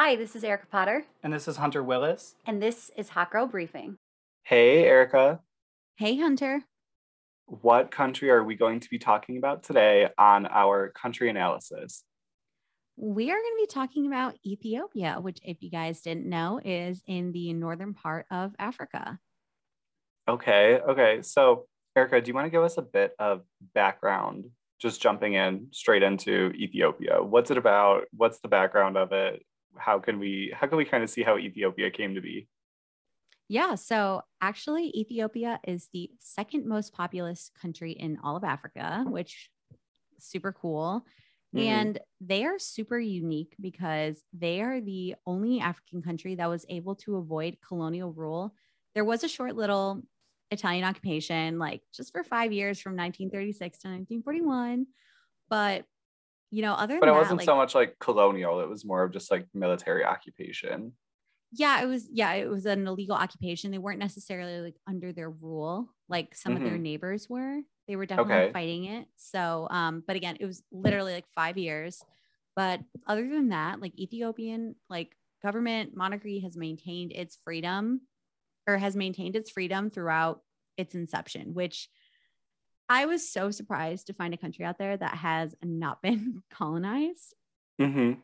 Hi, this is Erica Potter, And this is Hunter Willis. and this is Hot Girl Briefing. Hey, Erica. Hey, Hunter. What country are we going to be talking about today on our country analysis? We are going to be talking about Ethiopia, which, if you guys didn't know, is in the northern part of Africa. Okay, okay. So, Erica, do you want to give us a bit of background, just jumping in straight into Ethiopia? What's it about? What's the background of it? How can we how can we kind of see how Ethiopia came to be? Yeah, so actually, Ethiopia is the second most populous country in all of Africa, which super cool. Mhm. And they are super unique because they are the only African country that was able to avoid colonial rule. There was a short little Italian occupation, like just for five years from 1936 to 1941. But, you know, other than But it that, wasn't like, so much like colonial, it was more of just like military occupation. yeah, it was, yeah, it was an illegal occupation. They weren't necessarily like under their rule, like some of their Mhm. neighbors were. They were definitely Okay. fighting it. So, um, but again, it was literally like five years. But other than that, like Ethiopian, like government monarchy has maintained its freedom or has maintained its freedom throughout its inception, which I was so surprised to find a country out there that has not been colonized Mm-hmm.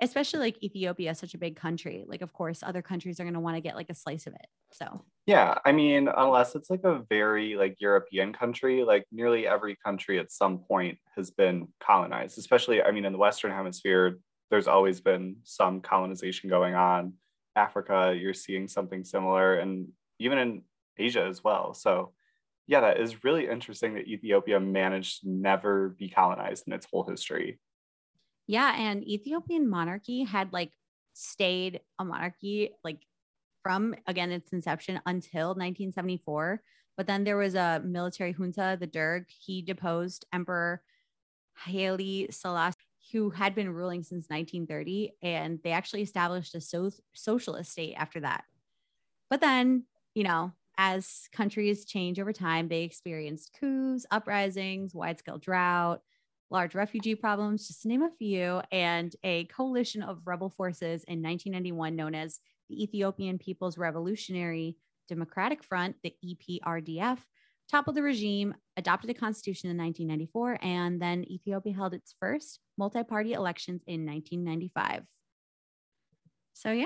especially like Ethiopia, such a big country. Like, of course, other countries are going to want to get like a slice of it. So, Yeah, I mean, unless it's like a very like European country, like nearly every country at some point has been colonized, especially I mean in the Western hemisphere, there's always been some colonization going on. Africa, you're seeing something similar and even in Asia as well. So yeah, that is really interesting that Ethiopia managed to never be colonized in its whole history. yeah. And Ethiopian monarchy had like stayed a monarchy like from again its inception until 1974. But then there was a military junta, the Derg. He deposed Emperor Haile Selassie, who had been ruling since 1930, and they actually established a so- socialist state after that. But then, you know, as countries change over time, they experienced coups, uprisings, wide scale drought, large refugee problems, just to name a few, and a coalition of rebel forces in 1991 known as the Ethiopian People's Revolutionary Democratic Front, the EPRDF, toppled the regime, adopted a constitution in 1994, and then Ethiopia held its first multi party elections in 1995. So, yeah,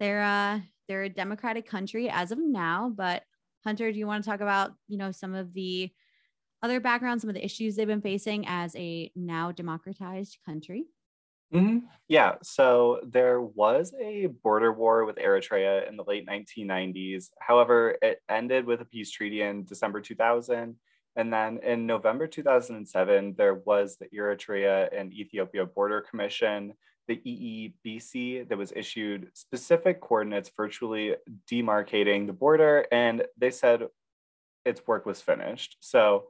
they're, uh, they're a democratic country as of now. But, Hunter, do you want to talk about, you know, some of the other backgrounds, some of the issues they've been facing as a now democratized country? hmm Yeah, so there was a border war with Eritrea in the late 1990s. However, it ended with a peace treaty in December 2000. And then in November 2007, there was the Eritrea and Ethiopia Border Commission, the EEBC, that was issued specific coordinates virtually demarcating the border. And they said its work was finished. So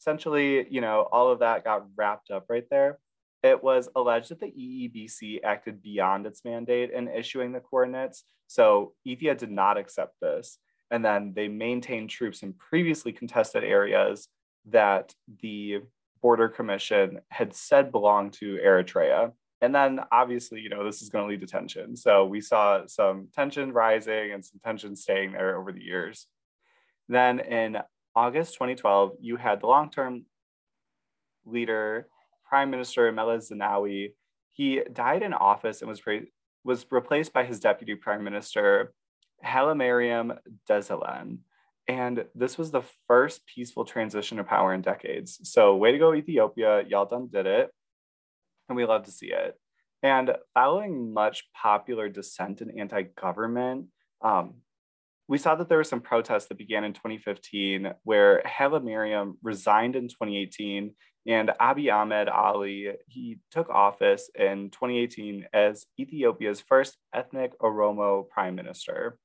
essentially, you know, all of that got wrapped up right there. It was alleged that the EEBC acted beyond its mandate in issuing the coordinates. So Ethiopia did not accept this. And then they maintained troops in previously contested areas that the Border Commission had said belonged to Eritrea. And then obviously, you know, this is going to lead to tension. So we saw some tension rising and some tension staying there over the years. Then in August 2012, you had the long term leader, Prime Minister Meles Zenawi. He died in office and was, re- was replaced by his deputy prime minister, Hailemariam Desalegn. And this was the first peaceful transition of power in decades. So, way to go, Ethiopia. Y'all done did it. And we love to see it. And following much popular dissent and anti government, um, we saw that there were some protests that began in 2015 where Hailemariam resigned in 2018 and Abiy Ahmed Ali, he took office in 2018 as Ethiopia's first ethnic Oromo prime minister.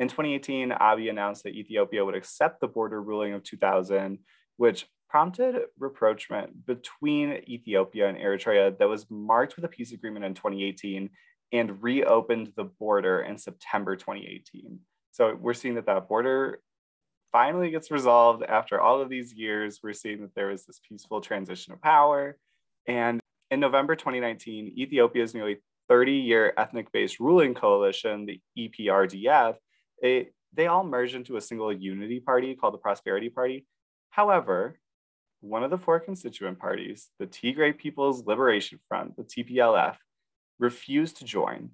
In 2018, Abiy announced that Ethiopia would accept the border ruling of 2000, which prompted rapprochement between Ethiopia and Eritrea that was marked with a peace agreement in 2018 and reopened the border in September 2018. So we're seeing that that border finally gets resolved after all of these years. We're seeing that there was this peaceful transition of power. And in November 2019, Ethiopia's nearly 30 year ethnic based ruling coalition, the EPRDF, it, they all merged into a single unity party called the Prosperity Party. However, one of the four constituent parties, the Tigray People's Liberation Front, the TPLF, refused to join.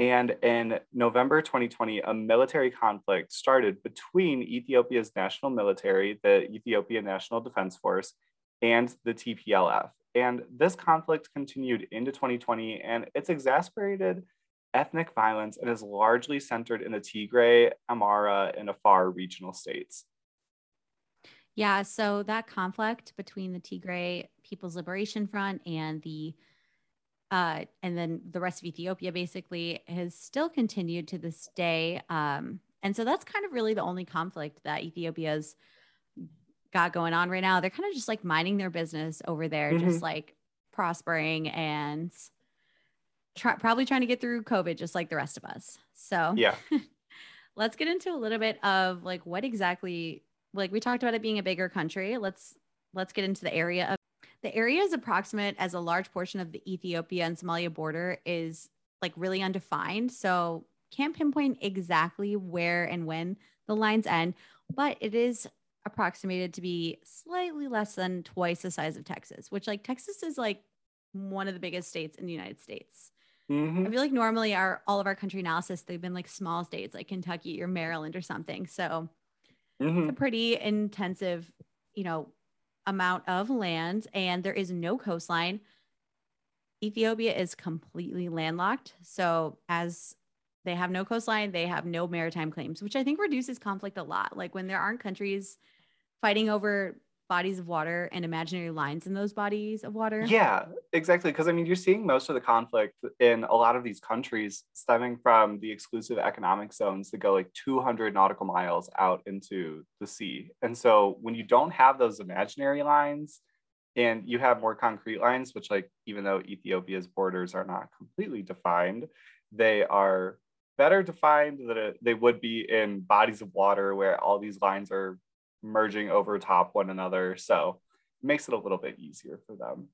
And in November 2020, a military conflict started between Ethiopia's national military, the Ethiopian National Defense Force, and the TPLF. And this conflict continued into 2020, and it's exacerbated ethnic violence and is largely centered in the Tigray, Amhara, and Afar regional states. Yeah, so that conflict between the Tigray People's Liberation Front and the uh, and then the rest of Ethiopia basically has still continued to this day. Um, and so that's kind of really the only conflict that Ethiopia's got going on right now. They're kind of just like minding their business over there, mm-hmm. just like prospering and try, probably trying to get through COVID just like the rest of us. So, yeah. let's get into a little bit of like what exactly like we talked about it being a bigger country. Let's let's get into the area of the area is approximate as a large portion of the Ethiopia and Somalia border is like really undefined. So can't pinpoint exactly where and when the lines end, but it is approximated to be slightly less than twice the size of Texas, which like Texas is like one of the biggest states in the United States. Mm-hmm. I feel like normally our all of our country analysis they've been like small states like Kentucky or Maryland or something. So mm-hmm. it's a pretty intensive, you know, amount of land and there is no coastline. Ethiopia is completely landlocked. So as they have no coastline, they have no maritime claims, which I think reduces conflict a lot. Like when there aren't countries fighting over bodies of water and imaginary lines in those bodies of water. Yeah, exactly. Because I mean, you're seeing most of the conflict in a lot of these countries stemming from the exclusive economic zones that go like 200 nautical miles out into the sea. And so when you don't have those imaginary lines and you have more concrete lines, which, like, even though Ethiopia's borders are not completely defined, they are better defined than they would be in bodies of water where all these lines are merging over top one another. So it makes it a little bit easier for them.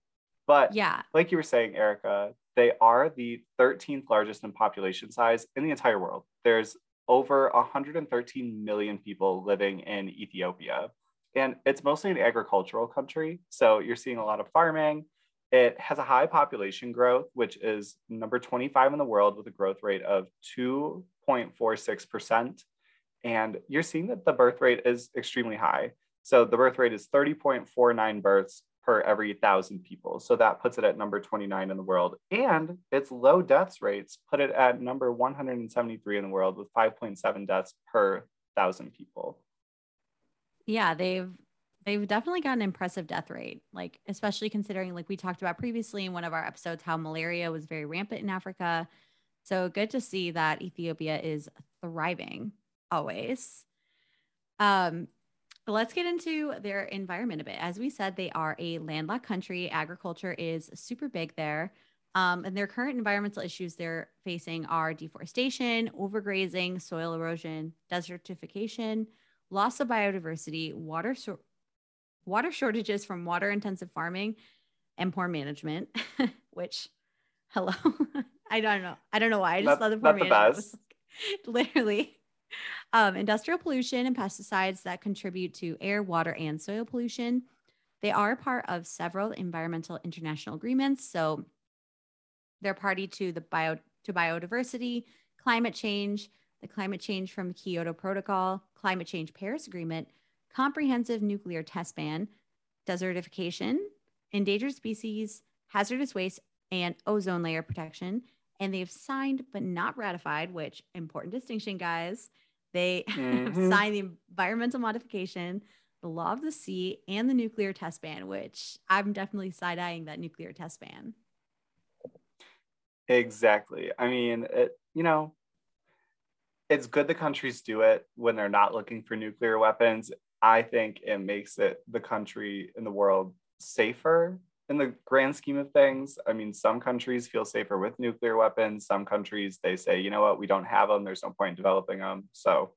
But yeah, like you were saying, Erica, they are the 13th largest in population size in the entire world. There's over 113 million people living in Ethiopia. And it's mostly an agricultural country. So you're seeing a lot of farming. It has a high population growth, which is number 25 in the world with a growth rate of 2.46%. And you're seeing that the birth rate is extremely high. So the birth rate is 30.49 births per every thousand people. So that puts it at number 29 in the world. And its low deaths rates put it at number 173 in the world with 5.7 deaths per thousand people. Yeah, they've they've definitely got an impressive death rate. Like especially considering like we talked about previously in one of our episodes how malaria was very rampant in Africa. So good to see that Ethiopia is thriving always. Um, let's get into their environment a bit. As we said, they are a landlocked country. Agriculture is super big there. Um, and their current environmental issues they're facing are deforestation, overgrazing, soil erosion, desertification, loss of biodiversity, water so- water shortages from water intensive farming, and poor management. which, hello, I don't know. I don't know why. I just not, love the poor management. The literally, um, industrial pollution and pesticides that contribute to air, water, and soil pollution. They are part of several environmental international agreements. So they're party to the bio to biodiversity, climate change, the climate change from Kyoto Protocol, climate change Paris Agreement, comprehensive nuclear test ban, desertification, endangered species, hazardous waste, and ozone layer protection. And they've signed but not ratified, which important distinction, guys, they mm-hmm. signed the environmental modification, the law of the sea, and the nuclear test ban, which I'm definitely side eyeing that nuclear test ban. Exactly. I mean, it, you know, it's good the countries do it when they're not looking for nuclear weapons. I think it makes it the country in the world safer in the grand scheme of things, I mean, some countries feel safer with nuclear weapons. Some countries, they say, you know what, we don't have them. There's no point in developing them. So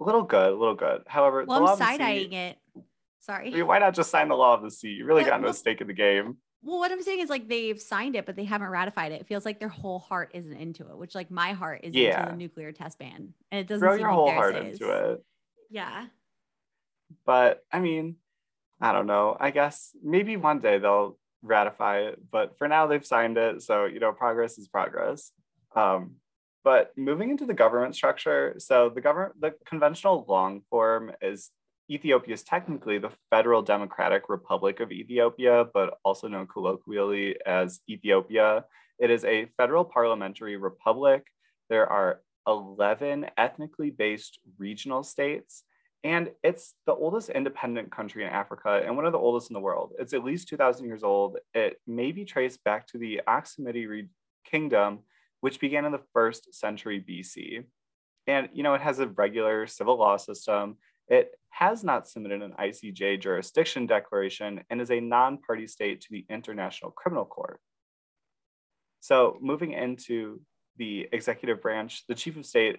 a little good, a little good. However, well, I'm side eyeing it. Sorry. I mean, why not just sign the law of the sea? You really got no stake in the game. Well, what I'm saying is like they've signed it, but they haven't ratified it. It feels like their whole heart isn't into it, which like my heart is Yeah. into the nuclear test ban, and it doesn't Throw seem your like whole theirs heart is. into it. Yeah. But I mean, I don't know. I guess maybe one day they'll ratify it, but for now they've signed it. So, you know, progress is progress. Um, but moving into the government structure, so the government, the conventional long form is Ethiopia is technically the Federal Democratic Republic of Ethiopia, but also known colloquially as Ethiopia. It is a federal parliamentary republic. There are 11 ethnically based regional states, and it's the oldest independent country in Africa and one of the oldest in the world. It's at least 2,000 years old. It may be traced back to the Aksumite Re- Kingdom, which began in the first century BC. And, you know, it has a regular civil law system. It has not submitted an ICJ jurisdiction declaration and is a non party state to the International Criminal Court. So, moving into the executive branch, the chief of state,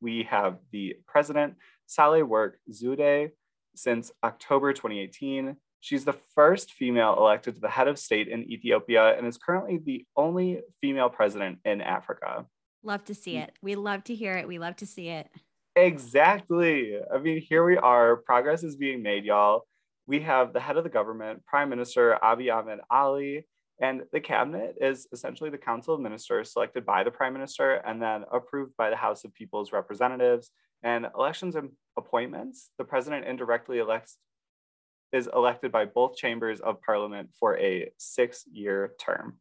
we have the president, Saleh Work Zude, since October 2018. She's the first female elected to the head of state in Ethiopia and is currently the only female president in Africa. Love to see it. We love to hear it. We love to see it. Exactly. I mean, here we are. Progress is being made, y'all. We have the head of the government, Prime Minister Abiy Ahmed Ali, and the cabinet is essentially the council of ministers selected by the prime minister and then approved by the House of People's Representatives. And elections and appointments, the president indirectly elects is elected by both chambers of parliament for a six-year term.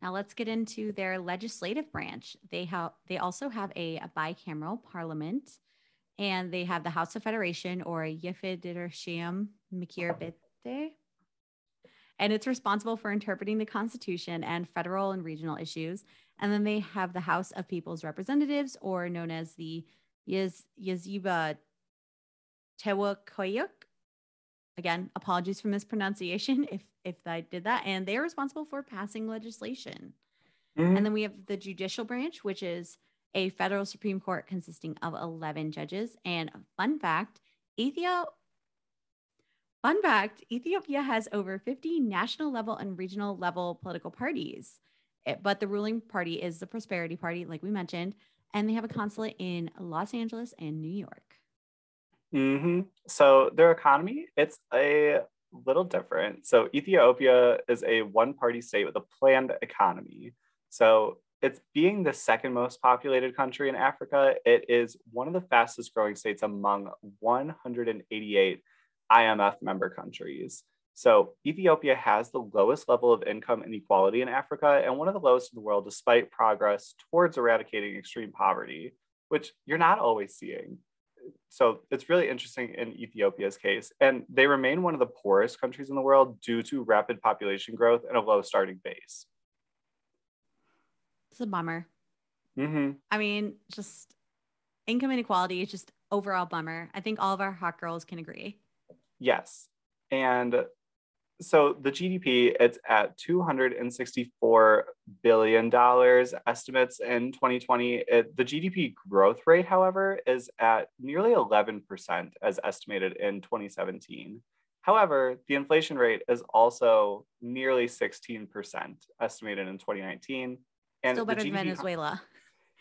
Now let's get into their legislative branch. They have they also have a, a bicameral parliament, and they have the House of Federation or Yefedershiam Mikirbete. And it's responsible for interpreting the Constitution and federal and regional issues. And then they have the House of People's Representatives, or known as the Yez, Yeziba Tewakoyuk. Again, apologies for mispronunciation if if I did that. And they are responsible for passing legislation. Mhm. And then we have the judicial branch, which is a federal Supreme Court consisting of 11 judges. And fun fact, Ethiopia. Fun fact, Ethiopia has over 50 national level and regional level political parties. It- but the ruling party is the Prosperity Party, like we mentioned, and they have a consulate in Los Angeles and New York. Mm-hmm. So their economy, it's a little different. So Ethiopia is a one-party state with a planned economy. So it's being the second most populated country in Africa. It is one of the fastest growing states among 188 IMF member countries. So Ethiopia has the lowest level of income inequality in Africa and one of the lowest in the world, despite progress towards eradicating extreme poverty, which you're not always seeing so it's really interesting in Ethiopia's case. And they remain one of the poorest countries in the world due to rapid population growth and a low starting base. It's a bummer. hmm I mean, just income inequality is just overall bummer. I think all of our hot girls can agree. Yes. And so the GDP, it's at $264 billion estimates in 2020. It, the GDP growth rate, however, is at nearly 11% as estimated in 2017. However, the inflation rate is also nearly 16% estimated in 2019. And Still the better than GDP Venezuela.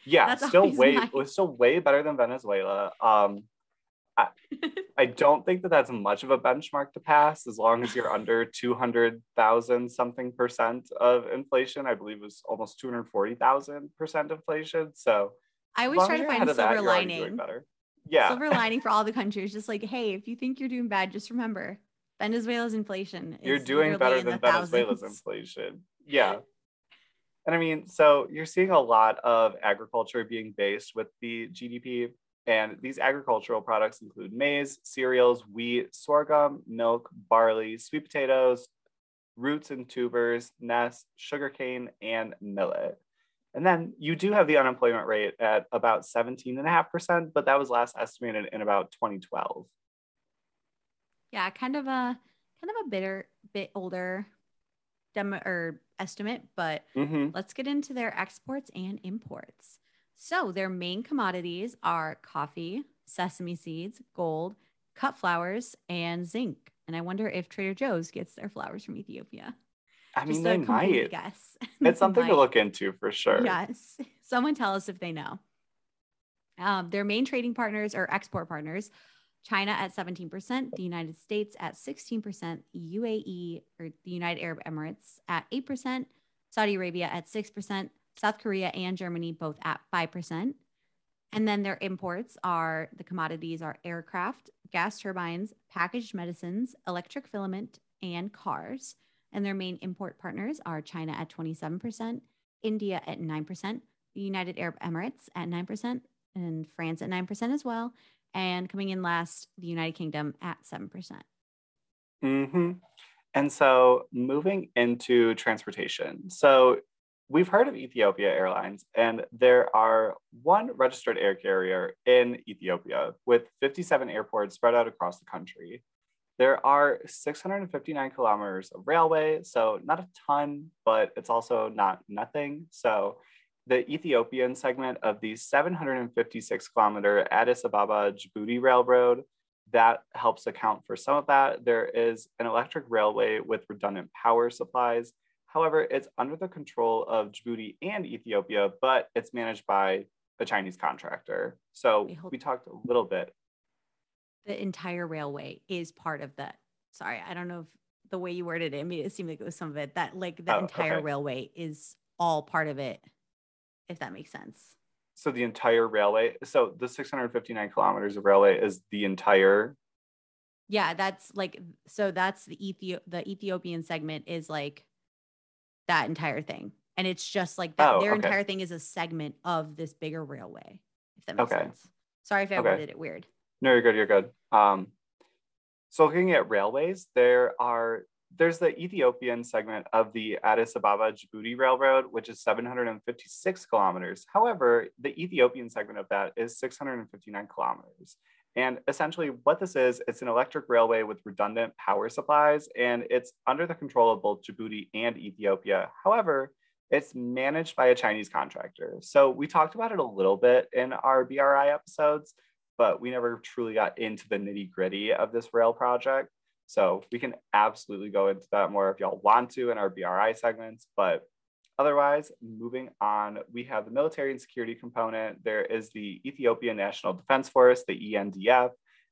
Yeah, That's still way my- was still way better than Venezuela. Um, I, I don't think that that's much of a benchmark to pass as long as you're under 200,000 something percent of inflation. I believe it was almost 240,000 percent inflation. So I always try to find a that, silver doing lining. Yeah, Silver lining for all the countries. Just like, hey, if you think you're doing bad, just remember Venezuela's inflation. you're doing better than Venezuela's thousands. inflation. Yeah. And I mean, so you're seeing a lot of agriculture being based with the GDP. And these agricultural products include maize, cereals, wheat, sorghum, milk, barley, sweet potatoes, roots and tubers, nests, sugarcane, and millet. And then you do have the unemployment rate at about 17.5%, but that was last estimated in about 2012. Yeah, kind of a kind of a bitter bit older demo or estimate, but hmm let's get into their exports and imports. So their main commodities are coffee, sesame seeds, gold, cut flowers, and zinc. And I wonder if Trader Joe's gets their flowers from Ethiopia. I mean, Just they might. guess. It's something to look into for sure. Yes. Someone tell us if they know. Um, their main trading partners or export partners China at 17%, the United States at 16%, UAE or the United Arab Emirates at 8%, Saudi Arabia at 6%, South Korea and Germany both at 5%. And then their imports are the commodities are aircraft, gas turbines, packaged medicines, electric filament, and cars. And their main import partners are China at 27%, India at 9%, the United Arab Emirates at 9%, and France at 9% as well. And coming in last, the United Kingdom at 7%. Mm-hmm. And so moving into transportation. So we've heard of Ethiopia Airlines, and there are one registered air carrier in Ethiopia with 57 airports spread out across the country. There are 659 kilometers of railway, so not a ton, but it's also not nothing. So the Ethiopian segment of the 756 kilometer Addis Ababa Djibouti Railroad that helps account for some of that. There is an electric railway with redundant power supplies. However, it's under the control of Djibouti and Ethiopia, but it's managed by a Chinese contractor. So Wait, we talked a little bit. The entire railway is part of that. Sorry, I don't know if the way you worded it made it seem like it was some of it. That like the Oh, entire okay. railway is all part of it, if that makes sense. So the entire railway, so the 659 kilometers of railway is the entire. Yeah, that's like so that's the Ethio the Ethiopian segment is like that entire thing. And it's just like that Oh, their okay. entire thing is a segment of this bigger railway, if that makes Okay. sense. Sorry if I Okay. worded it weird. No, you're good. You're good. Um, so looking at railways, there are there's the Ethiopian segment of the Addis Ababa Djibouti Railroad, which is 756 kilometers. However, the Ethiopian segment of that is 659 kilometers. And essentially, what this is, it's an electric railway with redundant power supplies, and it's under the control of both Djibouti and Ethiopia. However, it's managed by a Chinese contractor. So we talked about it a little bit in our BRI episodes, but we never truly got into the nitty gritty of this rail project. So we can absolutely go into that more if y'all want to in our BRI segments. But otherwise, moving on, we have the military and security component. There is the Ethiopian National Defense Force, the ENDF,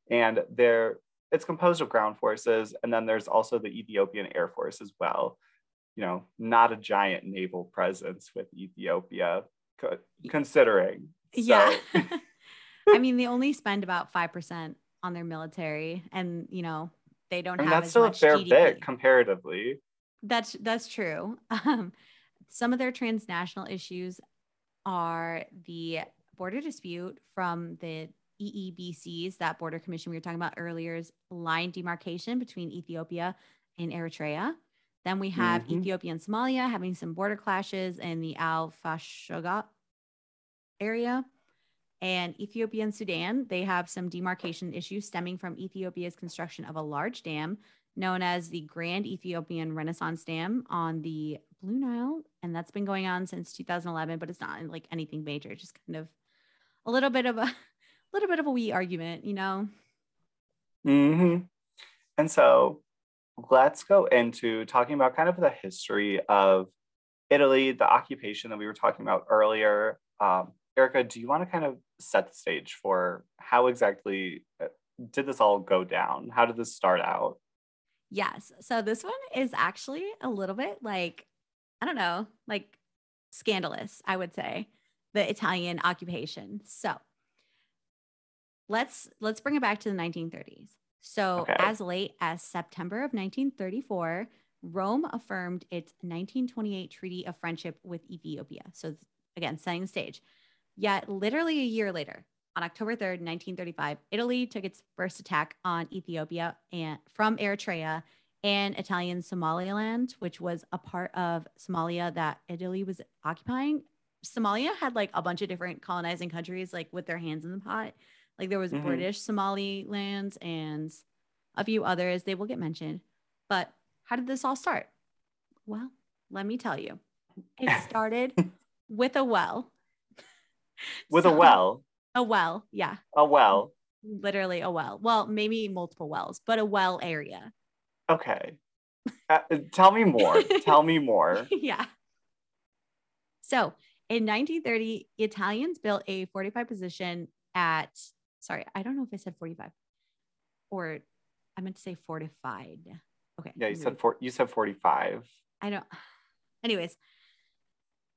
and there it's composed of ground forces. And then there's also the Ethiopian Air Force as well. You know, not a giant naval presence with Ethiopia, co- considering. Yeah. I mean, they only spend about 5% on their military and, you know, they don't I mean, have that's as still a fair GDP. bit comparatively. That's that's true. Um, some of their transnational issues are the border dispute from the EEBCs, that border commission we were talking about earlier's line demarcation between Ethiopia and Eritrea. Then we have Mhm. Ethiopia and Somalia having some border clashes in the Al Fashoga area. And Ethiopia and Sudan, they have some demarcation issues stemming from Ethiopia's construction of a large dam known as the Grand Ethiopian Renaissance Dam on the Blue Nile. And that's been going on since 2011, but it's not like anything major, just kind of a little bit of a little bit of a wee argument, you know? hmm And so let's go into talking about kind of the history of Italy, the occupation that we were talking about earlier. Um, Erica, do you want to kind of set the stage for how exactly uh, did this all go down? How did this start out? Yes. So this one is actually a little bit like, I don't know, like scandalous, I would say, the Italian occupation. So let's let's bring it back to the 1930s. So Okay. as late as September of 1934, Rome affirmed its 1928 Treaty of Friendship with Ethiopia. So again, setting the stage. Yet literally a year later, on October 3rd, 1935, Italy took its first attack on Ethiopia and from Eritrea and Italian Somaliland, which was a part of Somalia that Italy was occupying. Somalia had like a bunch of different colonizing countries, like with their hands in the pot. Like there was Mhm. British Somaliland and a few others. They will get mentioned. But how did this all start? Well, let me tell you. It started with a well. With a well, A well, yeah a well. literally a well. Well, maybe multiple wells, but a well area. Okay. Uh, tell me more. tell me more. yeah. So in 1930, Italians built a fortified position at, sorry, I don't know if I said 45 or I meant to say fortified. Okay. Yeah, you said four, you said 45. I don't. Anyways,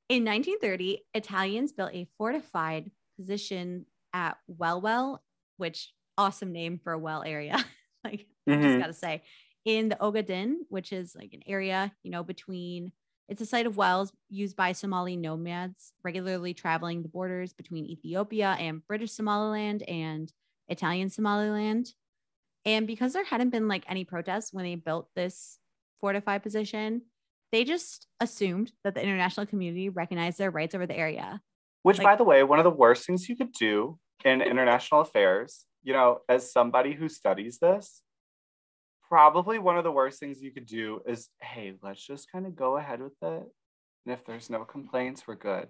in 1930, Italians built a fortified position at Wellwell, which awesome name for a well area. like mm-hmm. I just gotta say, in the Ogaden, which is like an area, you know, between it's a site of wells used by Somali nomads regularly traveling the borders between Ethiopia and British Somaliland and Italian Somaliland. And because there hadn't been like any protests when they built this fortified position, they just assumed that the international community recognized their rights over the area. Which, like, by the way, one of the worst things you could do in international affairs, you know, as somebody who studies this, probably one of the worst things you could do is hey, let's just kind of go ahead with it. And if there's no complaints, we're good.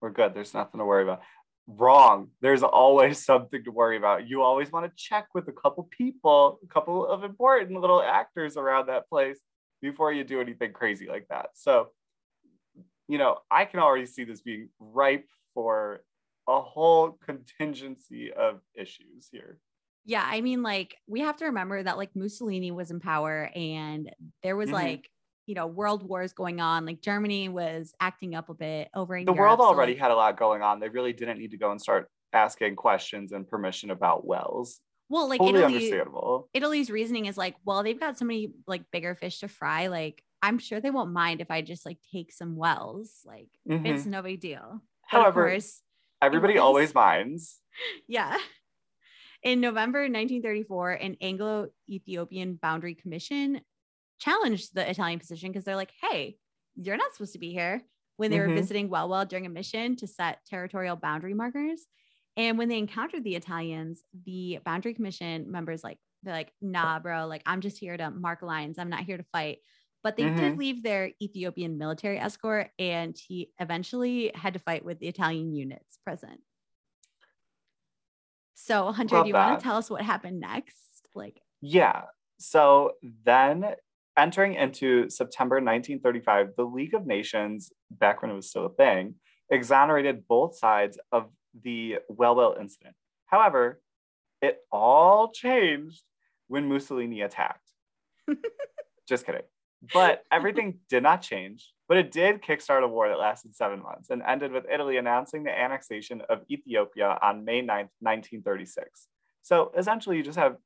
We're good. There's nothing to worry about wrong. There's always something to worry about. You always want to check with a couple people, a couple of important little actors around that place before you do anything crazy like that. So, you know, I can already see this being ripe for a whole contingency of issues here. Yeah, I mean, like we have to remember that like Mussolini was in power and there was mm-hmm. like you know world wars going on like germany was acting up a bit over in the Europe, world already so, had a lot going on. They really didn't need to go and start asking questions and permission about wells. Well like totally Italy, understandable. Italy's reasoning is like well they've got so many like bigger fish to fry like i'm sure they won't mind if i just like take some wells like mm-hmm. it's no big deal. But however course, everybody always minds. Yeah in November 1934, an Anglo Ethiopian Boundary Commission challenged the Italian position because they're like, hey, you're not supposed to be here when they mm-hmm. were visiting Wellwell during a mission to set territorial boundary markers. And when they encountered the Italians, the boundary commission members like they're like, nah, bro, like I'm just here to mark lines. I'm not here to fight. But they mm-hmm. did leave their Ethiopian military escort and he eventually had to fight with the Italian units present. So Hunter, Love do you want to tell us what happened next? Like Yeah. So then entering into September 1935, the League of Nations, back when it was still a thing, exonerated both sides of the Wellwell incident. However, it all changed when Mussolini attacked. Just kidding. But everything did not change, but it did kickstart a war that lasted seven months and ended with Italy announcing the annexation of Ethiopia on May 9th, 1936. So essentially, you just have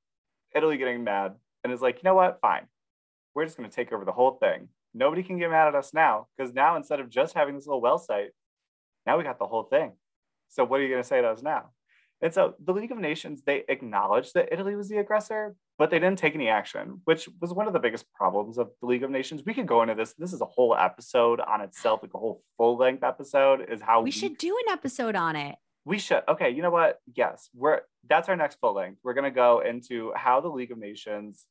Italy getting mad and is like, you know what? Fine we're just going to take over the whole thing. Nobody can get mad at us now because now instead of just having this little well site, now we got the whole thing. So what are you going to say to us now? And so the League of Nations, they acknowledged that Italy was the aggressor, but they didn't take any action, which was one of the biggest problems of the League of Nations. We could go into this. This is a whole episode on itself, like a whole full length episode is how we, we should do an episode on it. We should. Okay, you know what? Yes, we're that's our next full length. We're gonna go into how the League of Nations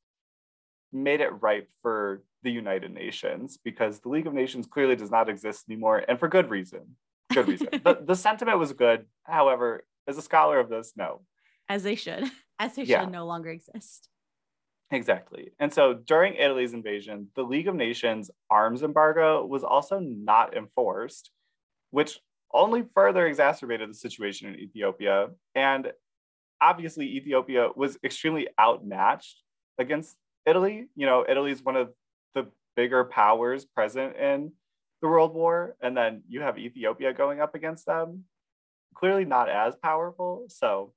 made it ripe for the United Nations because the League of Nations clearly does not exist anymore, and for good reason. Good reason. the, the sentiment was good. However, as a scholar of this, no. As they should, as they yeah. should no longer exist. Exactly. And so during Italy's invasion, the League of Nations arms embargo was also not enforced, which only further exacerbated the situation in Ethiopia. And obviously, Ethiopia was extremely outmatched against Italy, you know, Italy is one of the bigger powers present in the World War, and then you have Ethiopia going up against them. Clearly not as powerful. So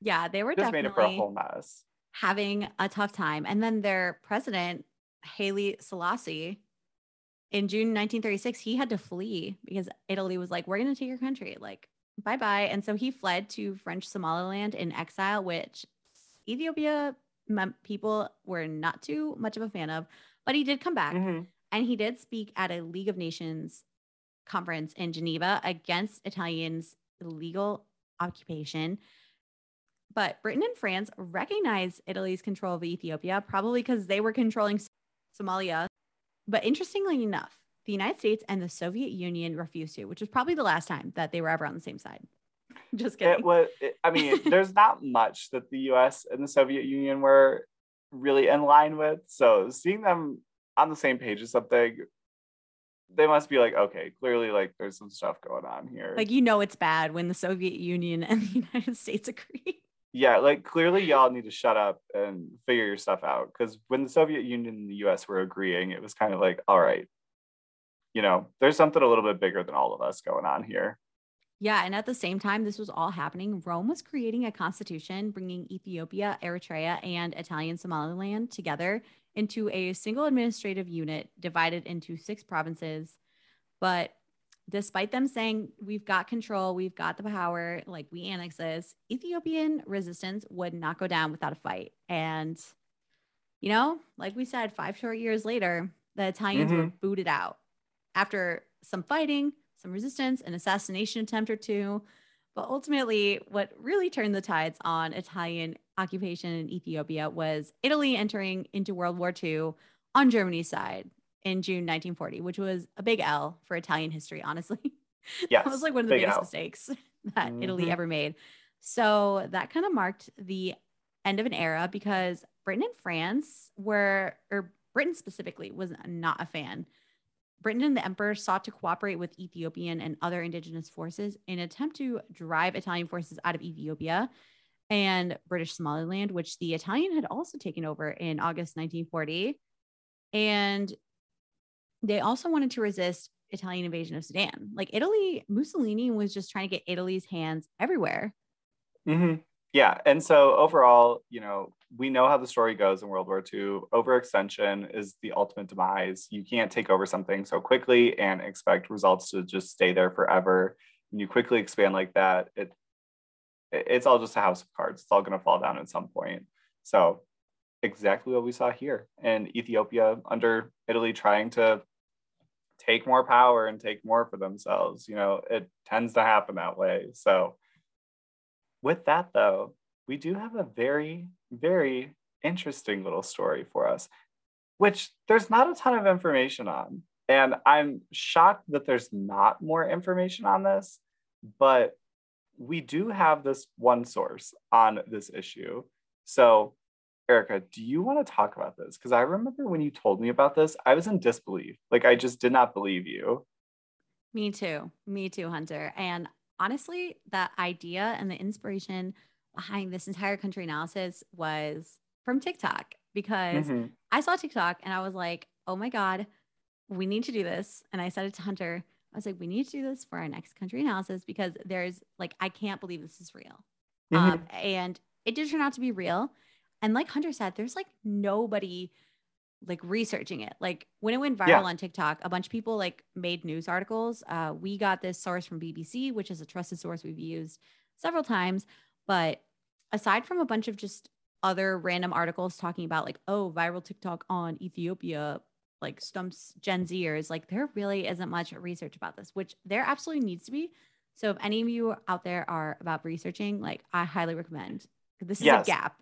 yeah, they were just made it for a whole mess. Having a tough time. And then their president, Haile Selassie, in June 1936, he had to flee because Italy was like, we're going to take your country. Like, bye bye. And so he fled to French Somaliland in exile, which Ethiopia people were not too much of a fan of, but he did come back mm-hmm. and he did speak at a League of Nations conference in Geneva against Italians' illegal occupation. But Britain and France recognized Italy's control of Ethiopia, probably because they were controlling Somalia. But interestingly enough, the United States and the Soviet Union refused to, which was probably the last time that they were ever on the same side. Just kidding. It was. It, I mean, there's not much that the U.S. and the Soviet Union were really in line with. So seeing them on the same page is something they must be like, okay, clearly like there's some stuff going on here. Like you know it's bad when the Soviet Union and the United States agree. Yeah, like clearly y'all need to shut up and figure your stuff out. Because when the Soviet Union and the US were agreeing, it was kind of like, all right, you know, there's something a little bit bigger than all of us going on here. Yeah. And at the same time, this was all happening. Rome was creating a constitution, bringing Ethiopia, Eritrea, and Italian Somaliland together into a single administrative unit divided into six provinces. But despite them saying, we've got control, we've got the power, like we annex this, Ethiopian resistance would not go down without a fight. And, you know, like we said, five short years later, the Italians mm-hmm. were booted out after some fighting, some resistance, an assassination attempt or two. But ultimately, what really turned the tides on Italian occupation in Ethiopia was Italy entering into World War II on Germany's side in June 1940, which was a big L for Italian history, honestly. Yeah, it was like one of the biggest L. mistakes that mm-hmm. Italy ever made. So that kind of marked the end of an era because Britain and France were, or Britain specifically, was not a fan. Britain and the emperor sought to cooperate with Ethiopian and other indigenous forces in an attempt to drive Italian forces out of Ethiopia and British Somaliland, which the Italian had also taken over in August 1940. And they also wanted to resist Italian invasion of Sudan. Like Italy, Mussolini was just trying to get Italy's hands everywhere. Mm-hmm. Yeah. And so overall, you know, we know how the story goes in World War II. Overextension is the ultimate demise. You can't take over something so quickly and expect results to just stay there forever. When you quickly expand like that, it it's all just a house of cards. It's all going to fall down at some point. So exactly what we saw here in Ethiopia under Italy trying to take more power and take more for themselves. You know, it tends to happen that way. So with that though, we do have a very, very interesting little story for us, which there's not a ton of information on. And I'm shocked that there's not more information on this, but we do have this one source on this issue. So, Erica, do you want to talk about this? Because I remember when you told me about this, I was in disbelief. Like, I just did not believe you. Me too. Me too, Hunter. And honestly, that idea and the inspiration behind this entire country analysis was from TikTok because mm-hmm. I saw TikTok and I was like, oh my God, we need to do this. And I said it to Hunter. I was like, we need to do this for our next country analysis because there's like, I can't believe this is real. Mm-hmm. Um, and it did turn out to be real. And like Hunter said, there's like nobody like researching it. Like when it went viral yeah. on TikTok, a bunch of people like made news articles. Uh, we got this source from BBC, which is a trusted source we've used several times. But aside from a bunch of just other random articles talking about like, oh, viral TikTok on Ethiopia like stumps Gen Zers, like there really isn't much research about this, which there absolutely needs to be. So if any of you out there are about researching, like I highly recommend. This is yes. a gap.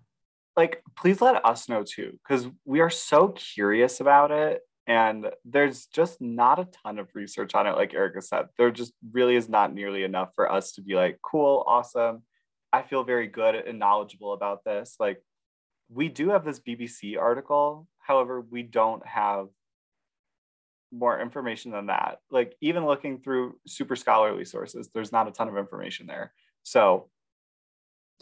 Like please let us know too, because we are so curious about it. And there's just not a ton of research on it, like Erica said. There just really is not nearly enough for us to be like, cool, awesome. I feel very good and knowledgeable about this. Like, we do have this BBC article. However, we don't have more information than that. Like even looking through super scholarly sources, there's not a ton of information there. So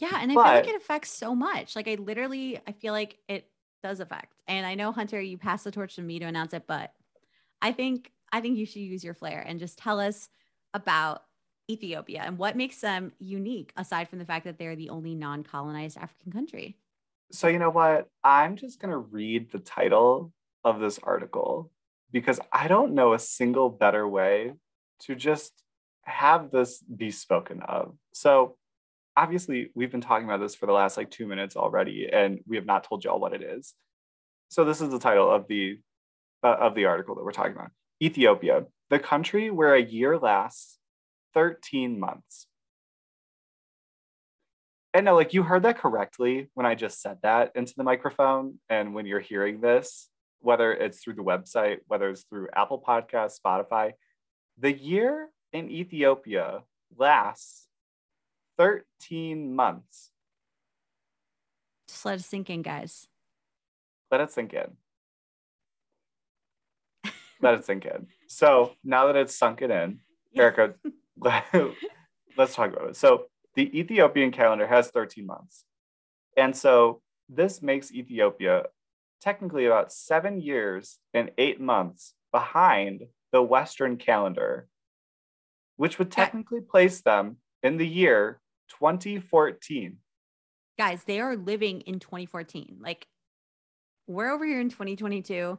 yeah, and I but, feel like it affects so much. Like I literally I feel like it does affect. And I know Hunter, you passed the torch to me to announce it, but I think I think you should use your flair and just tell us about Ethiopia and what makes them unique aside from the fact that they're the only non-colonized African country. So you know what? I'm just going to read the title of this article because I don't know a single better way to just have this be spoken of. So obviously we've been talking about this for the last like 2 minutes already and we have not told y'all what it is. So this is the title of the uh, of the article that we're talking about. Ethiopia, the country where a year lasts 13 months. And no, like you heard that correctly when I just said that into the microphone. And when you're hearing this, whether it's through the website, whether it's through Apple podcast Spotify, the year in Ethiopia lasts 13 months. Just let it sink in, guys. let it sink in. let it sink in. So now that it's sunken in, Erica, let's talk about it. So the Ethiopian calendar has 13 months. And so this makes Ethiopia technically about seven years and eight months behind the Western calendar, which would technically place them in the year 2014. Guys, they are living in 2014. Like we're over here in 2022.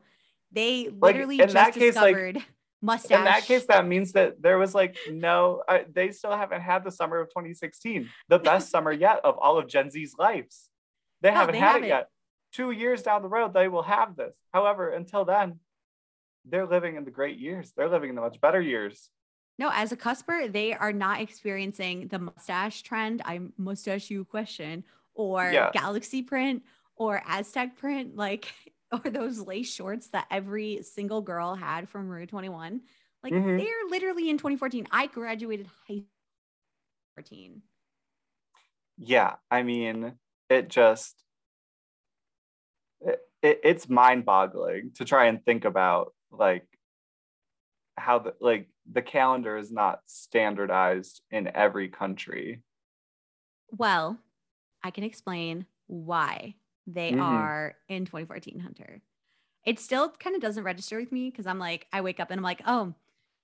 They Like, literally in just that case, like, discovered mustache. In that case, that means that there was like no, uh, they still haven't had the summer of 2016, the best summer yet of all of Gen Z's lives. They No, haven't they had haven't. it yet. Two years down the road, they will have this. However, until then, they're living in the great years. They're living in the much better years. No, as a cusper, they are not experiencing the mustache trend. I mustache you question or Yeah. galaxy print or Aztec print, like or those lace shorts that every single girl had from Rue 21. Like Mhm. they're literally in 2014. I graduated high 14. Yeah, I mean, it just it, it, it's mind-boggling to try and think about like how the like the calendar is not standardized in every country. Well, I can explain why they Mhm. are in 2014 Hunter. It still kind of doesn't register with me because I'm like, I wake up and I'm like, oh,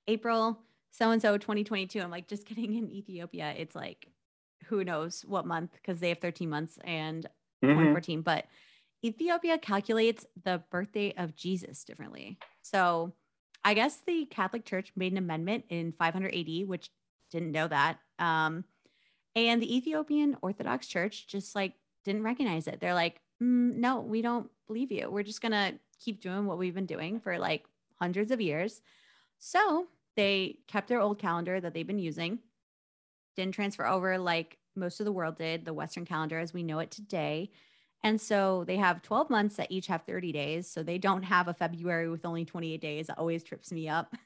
April so and so 2022. I'm like, just kidding. In Ethiopia, it's like, who knows what month because they have 13 months and Mhm. 2014. But Ethiopia calculates the birthday of Jesus differently. So I guess the Catholic Church made an amendment in 500 AD, which didn't know that. Um, and the Ethiopian Orthodox Church just like didn't recognize it. They're like, "Mm, no, we don't believe you. We're just gonna keep doing what we've been doing for like hundreds of years. So they kept their old calendar that they've been using, didn't transfer over like most of the world did, the Western calendar as we know it today. And so they have 12 months that each have 30 days. So they don't have a February with only 28 days. That always trips me up.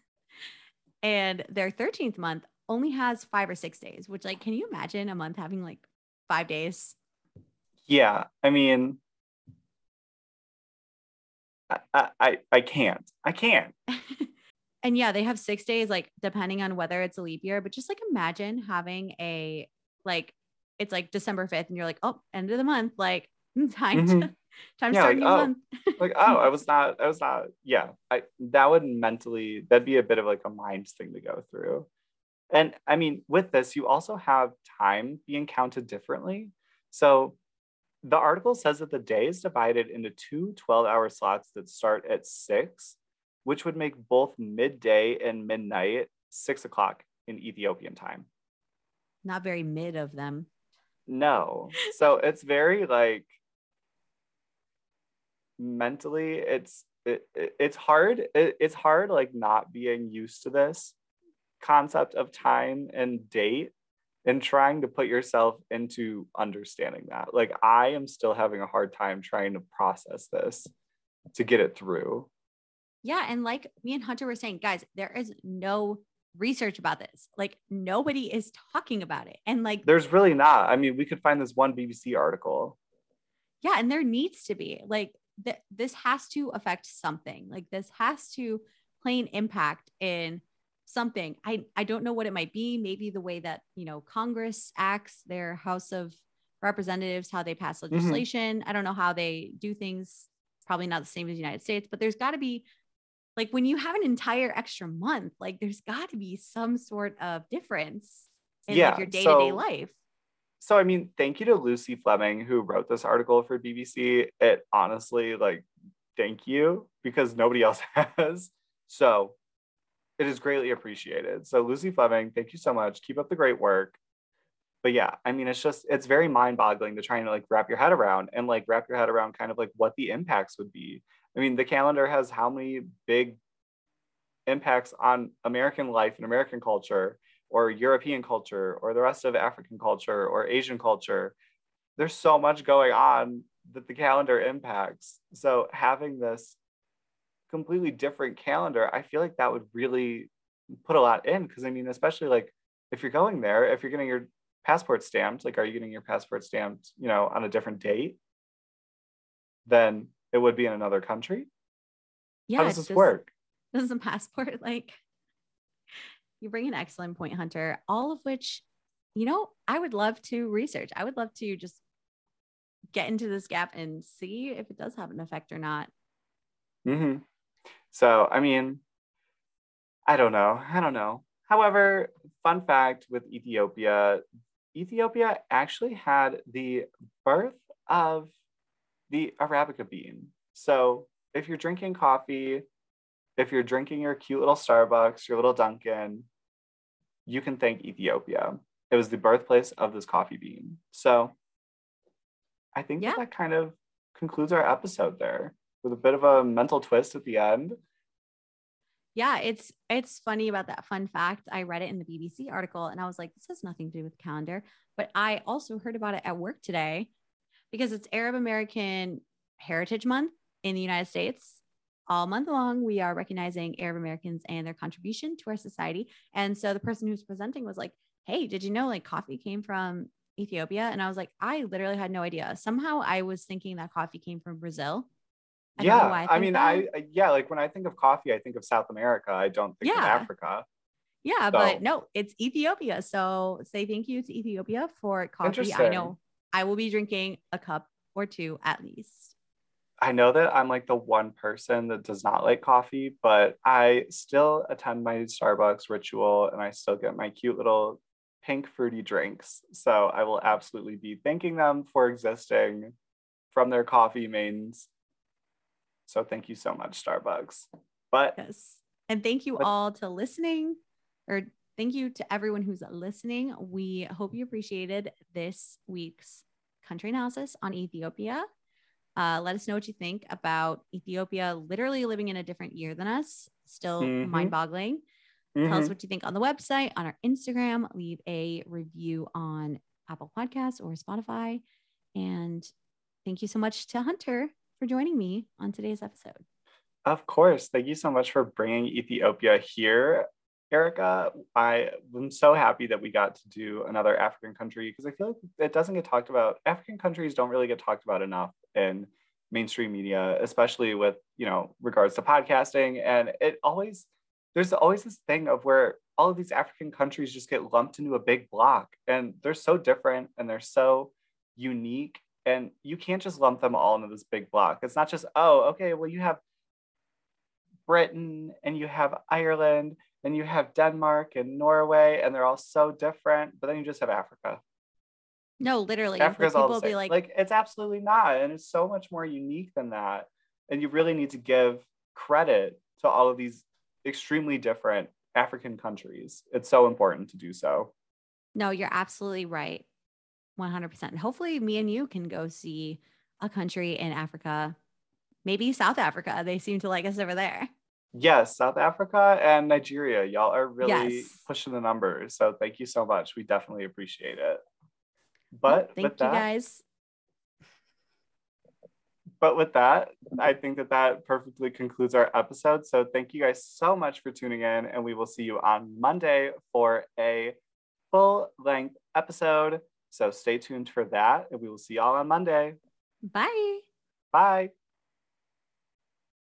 And their 13th month only has five or six days, which, like, can you imagine a month having like five days? Yeah, I mean, I, I, I- I can't. I can't. and yeah, they have six days, like, depending on whether it's a leap year. But just like imagine having a, like, it's like December 5th, and you're like, oh, end of the month, like, time to, Mhm. time to Yeah, start like, new oh, month. Like, oh, I was not, I was not, yeah. I that would mentally, that'd be a bit of like a mind thing to go through. And I mean, with this, you also have time being counted differently. So the article says that the day is divided into two 12 hour slots that start at six, which would make both midday and midnight six o'clock in Ethiopian time. Not very mid of them. No. So it's very like mentally it's it, it- it's hard it, it's hard like not being used to this concept of time and date and trying to put yourself into understanding that like i am still having a hard time trying to process this to get it through Yeah. And like me and Hunter were saying, guys, there is no research about this. Like, nobody is talking about it. And like, there's really not i mean we could find this one bbc article yeah, and there needs to be like, th- this has to affect something. Like, this has to play an impact in something. I, I don't know what it might be. Maybe the way that, you know, Congress acts, their House of Representatives, how they pass mm-hmm. legislation. I don't know how they do things. Probably not the same as the United States, but there's got to be like when you have an entire extra month, like there's got to be some sort of difference in Yeah, like your day to day life. So i mean thank you to lucy fleming who wrote this article for bbc it honestly like thank you because nobody else has. So it is greatly appreciated. So lucy fleming thank you so much. Keep up the great work. But yeah i mean it's just it's very mind-boggling to try and like wrap your head around and like wrap your head around kind of like what the impacts would be. I mean the calendar has how many big impacts on american life and american culture or European culture or the rest of African culture or Asian culture. There's so much going on that the calendar impacts. So having this completely different calendar, I feel like that would really put a lot in because I mean, especially like if you're going there, if you're getting your passport stamped, like are you getting your passport stamped, you know, on a different date? Then it would be in another country. Yeah. How does this does- work? Does the passport like you bring an excellent point, Hunter, all of which, you know, I would love to research. I would love to just get into this gap and see if it does have an effect or not. Mm-hmm. So, I mean, I don't know. I don't know. However, fun fact with Ethiopia, Ethiopia actually had the birth of the Arabica bean. So, if you're drinking coffee, if you're drinking your cute little Starbucks, your little Dunkin', you can thank Ethiopia. It was the birthplace of this coffee bean. So, I think Yeah. that, that kind of concludes our episode there with a bit of a mental twist at the end. Yeah, it's it's funny about that fun fact. I read it in the BBC article and I was like, this has nothing to do with the calendar. But I also heard about it at work today because it's Arab American Heritage Month in the United States. All month long, we are recognizing Arab Americans and their contribution to our society. And so the person who's presenting was like, Hey, did you know like coffee came from Ethiopia? And I was like, I literally had no idea. Somehow I was thinking that coffee came from Brazil. I yeah, why I, mean, that. I I- yeah, like when I think of coffee, I think of South America. I don't think of Africa. Yeah, So- but no, it's Ethiopia. So say thank you to Ethiopia for coffee. I know I will be drinking a cup or two at least. I know that I'm like the one person that does not like coffee, but I still attend my Starbucks ritual and I still get my cute little pink fruity drinks. So I will absolutely be thanking them for existing from their coffee mains. So thank you so much, Starbucks. But Yes. And thank you But- all to listening or thank you to everyone who's listening. We hope you appreciated this week's country analysis on Ethiopia. Uh, let us know what you think about Ethiopia literally living in a different year than us. Still Mhm. mind boggling. Tell us mhm, what you think on the website, on our Instagram. Leave a review on Apple Podcasts or Spotify. And thank you so much to Hunter for joining me on today's episode. Of course. Thank you so much for bringing Ethiopia here, Erica. I am so happy that we got to do another African country because I feel like it doesn't get talked about. African countries don't really get talked about enough in mainstream media, especially with, you know, regards to podcasting. And it always, there's always this thing of where all of these African countries just get lumped into a big block and they're so different and they're so unique. And you can't just lump them all into this big block. It's not just, oh, okay, well, you have Britain and you have Ireland and you have Denmark and Norway, and they're all so different. But then you just have Africa. No, literally. Africa's all people the will be same. like, Like, it's absolutely not, and it's so much more unique than that. And you really need to give credit to all of these extremely different African countries. It's so important to do so. no, you're absolutely right. 100%. Hopefully, me and you can go see a country in Africa, maybe South Africa. They seem to like us over there. Yes, South Africa and Nigeria, y'all are really Yes. pushing the numbers. So thank you so much. We definitely appreciate it. Well, But thank with you that, guys. but with that, I think that that perfectly concludes our episode. So thank you guys so much for tuning in, and we will see you on Monday for a full length episode. So stay tuned for that, and we will see y'all on Monday. Bye. Bye.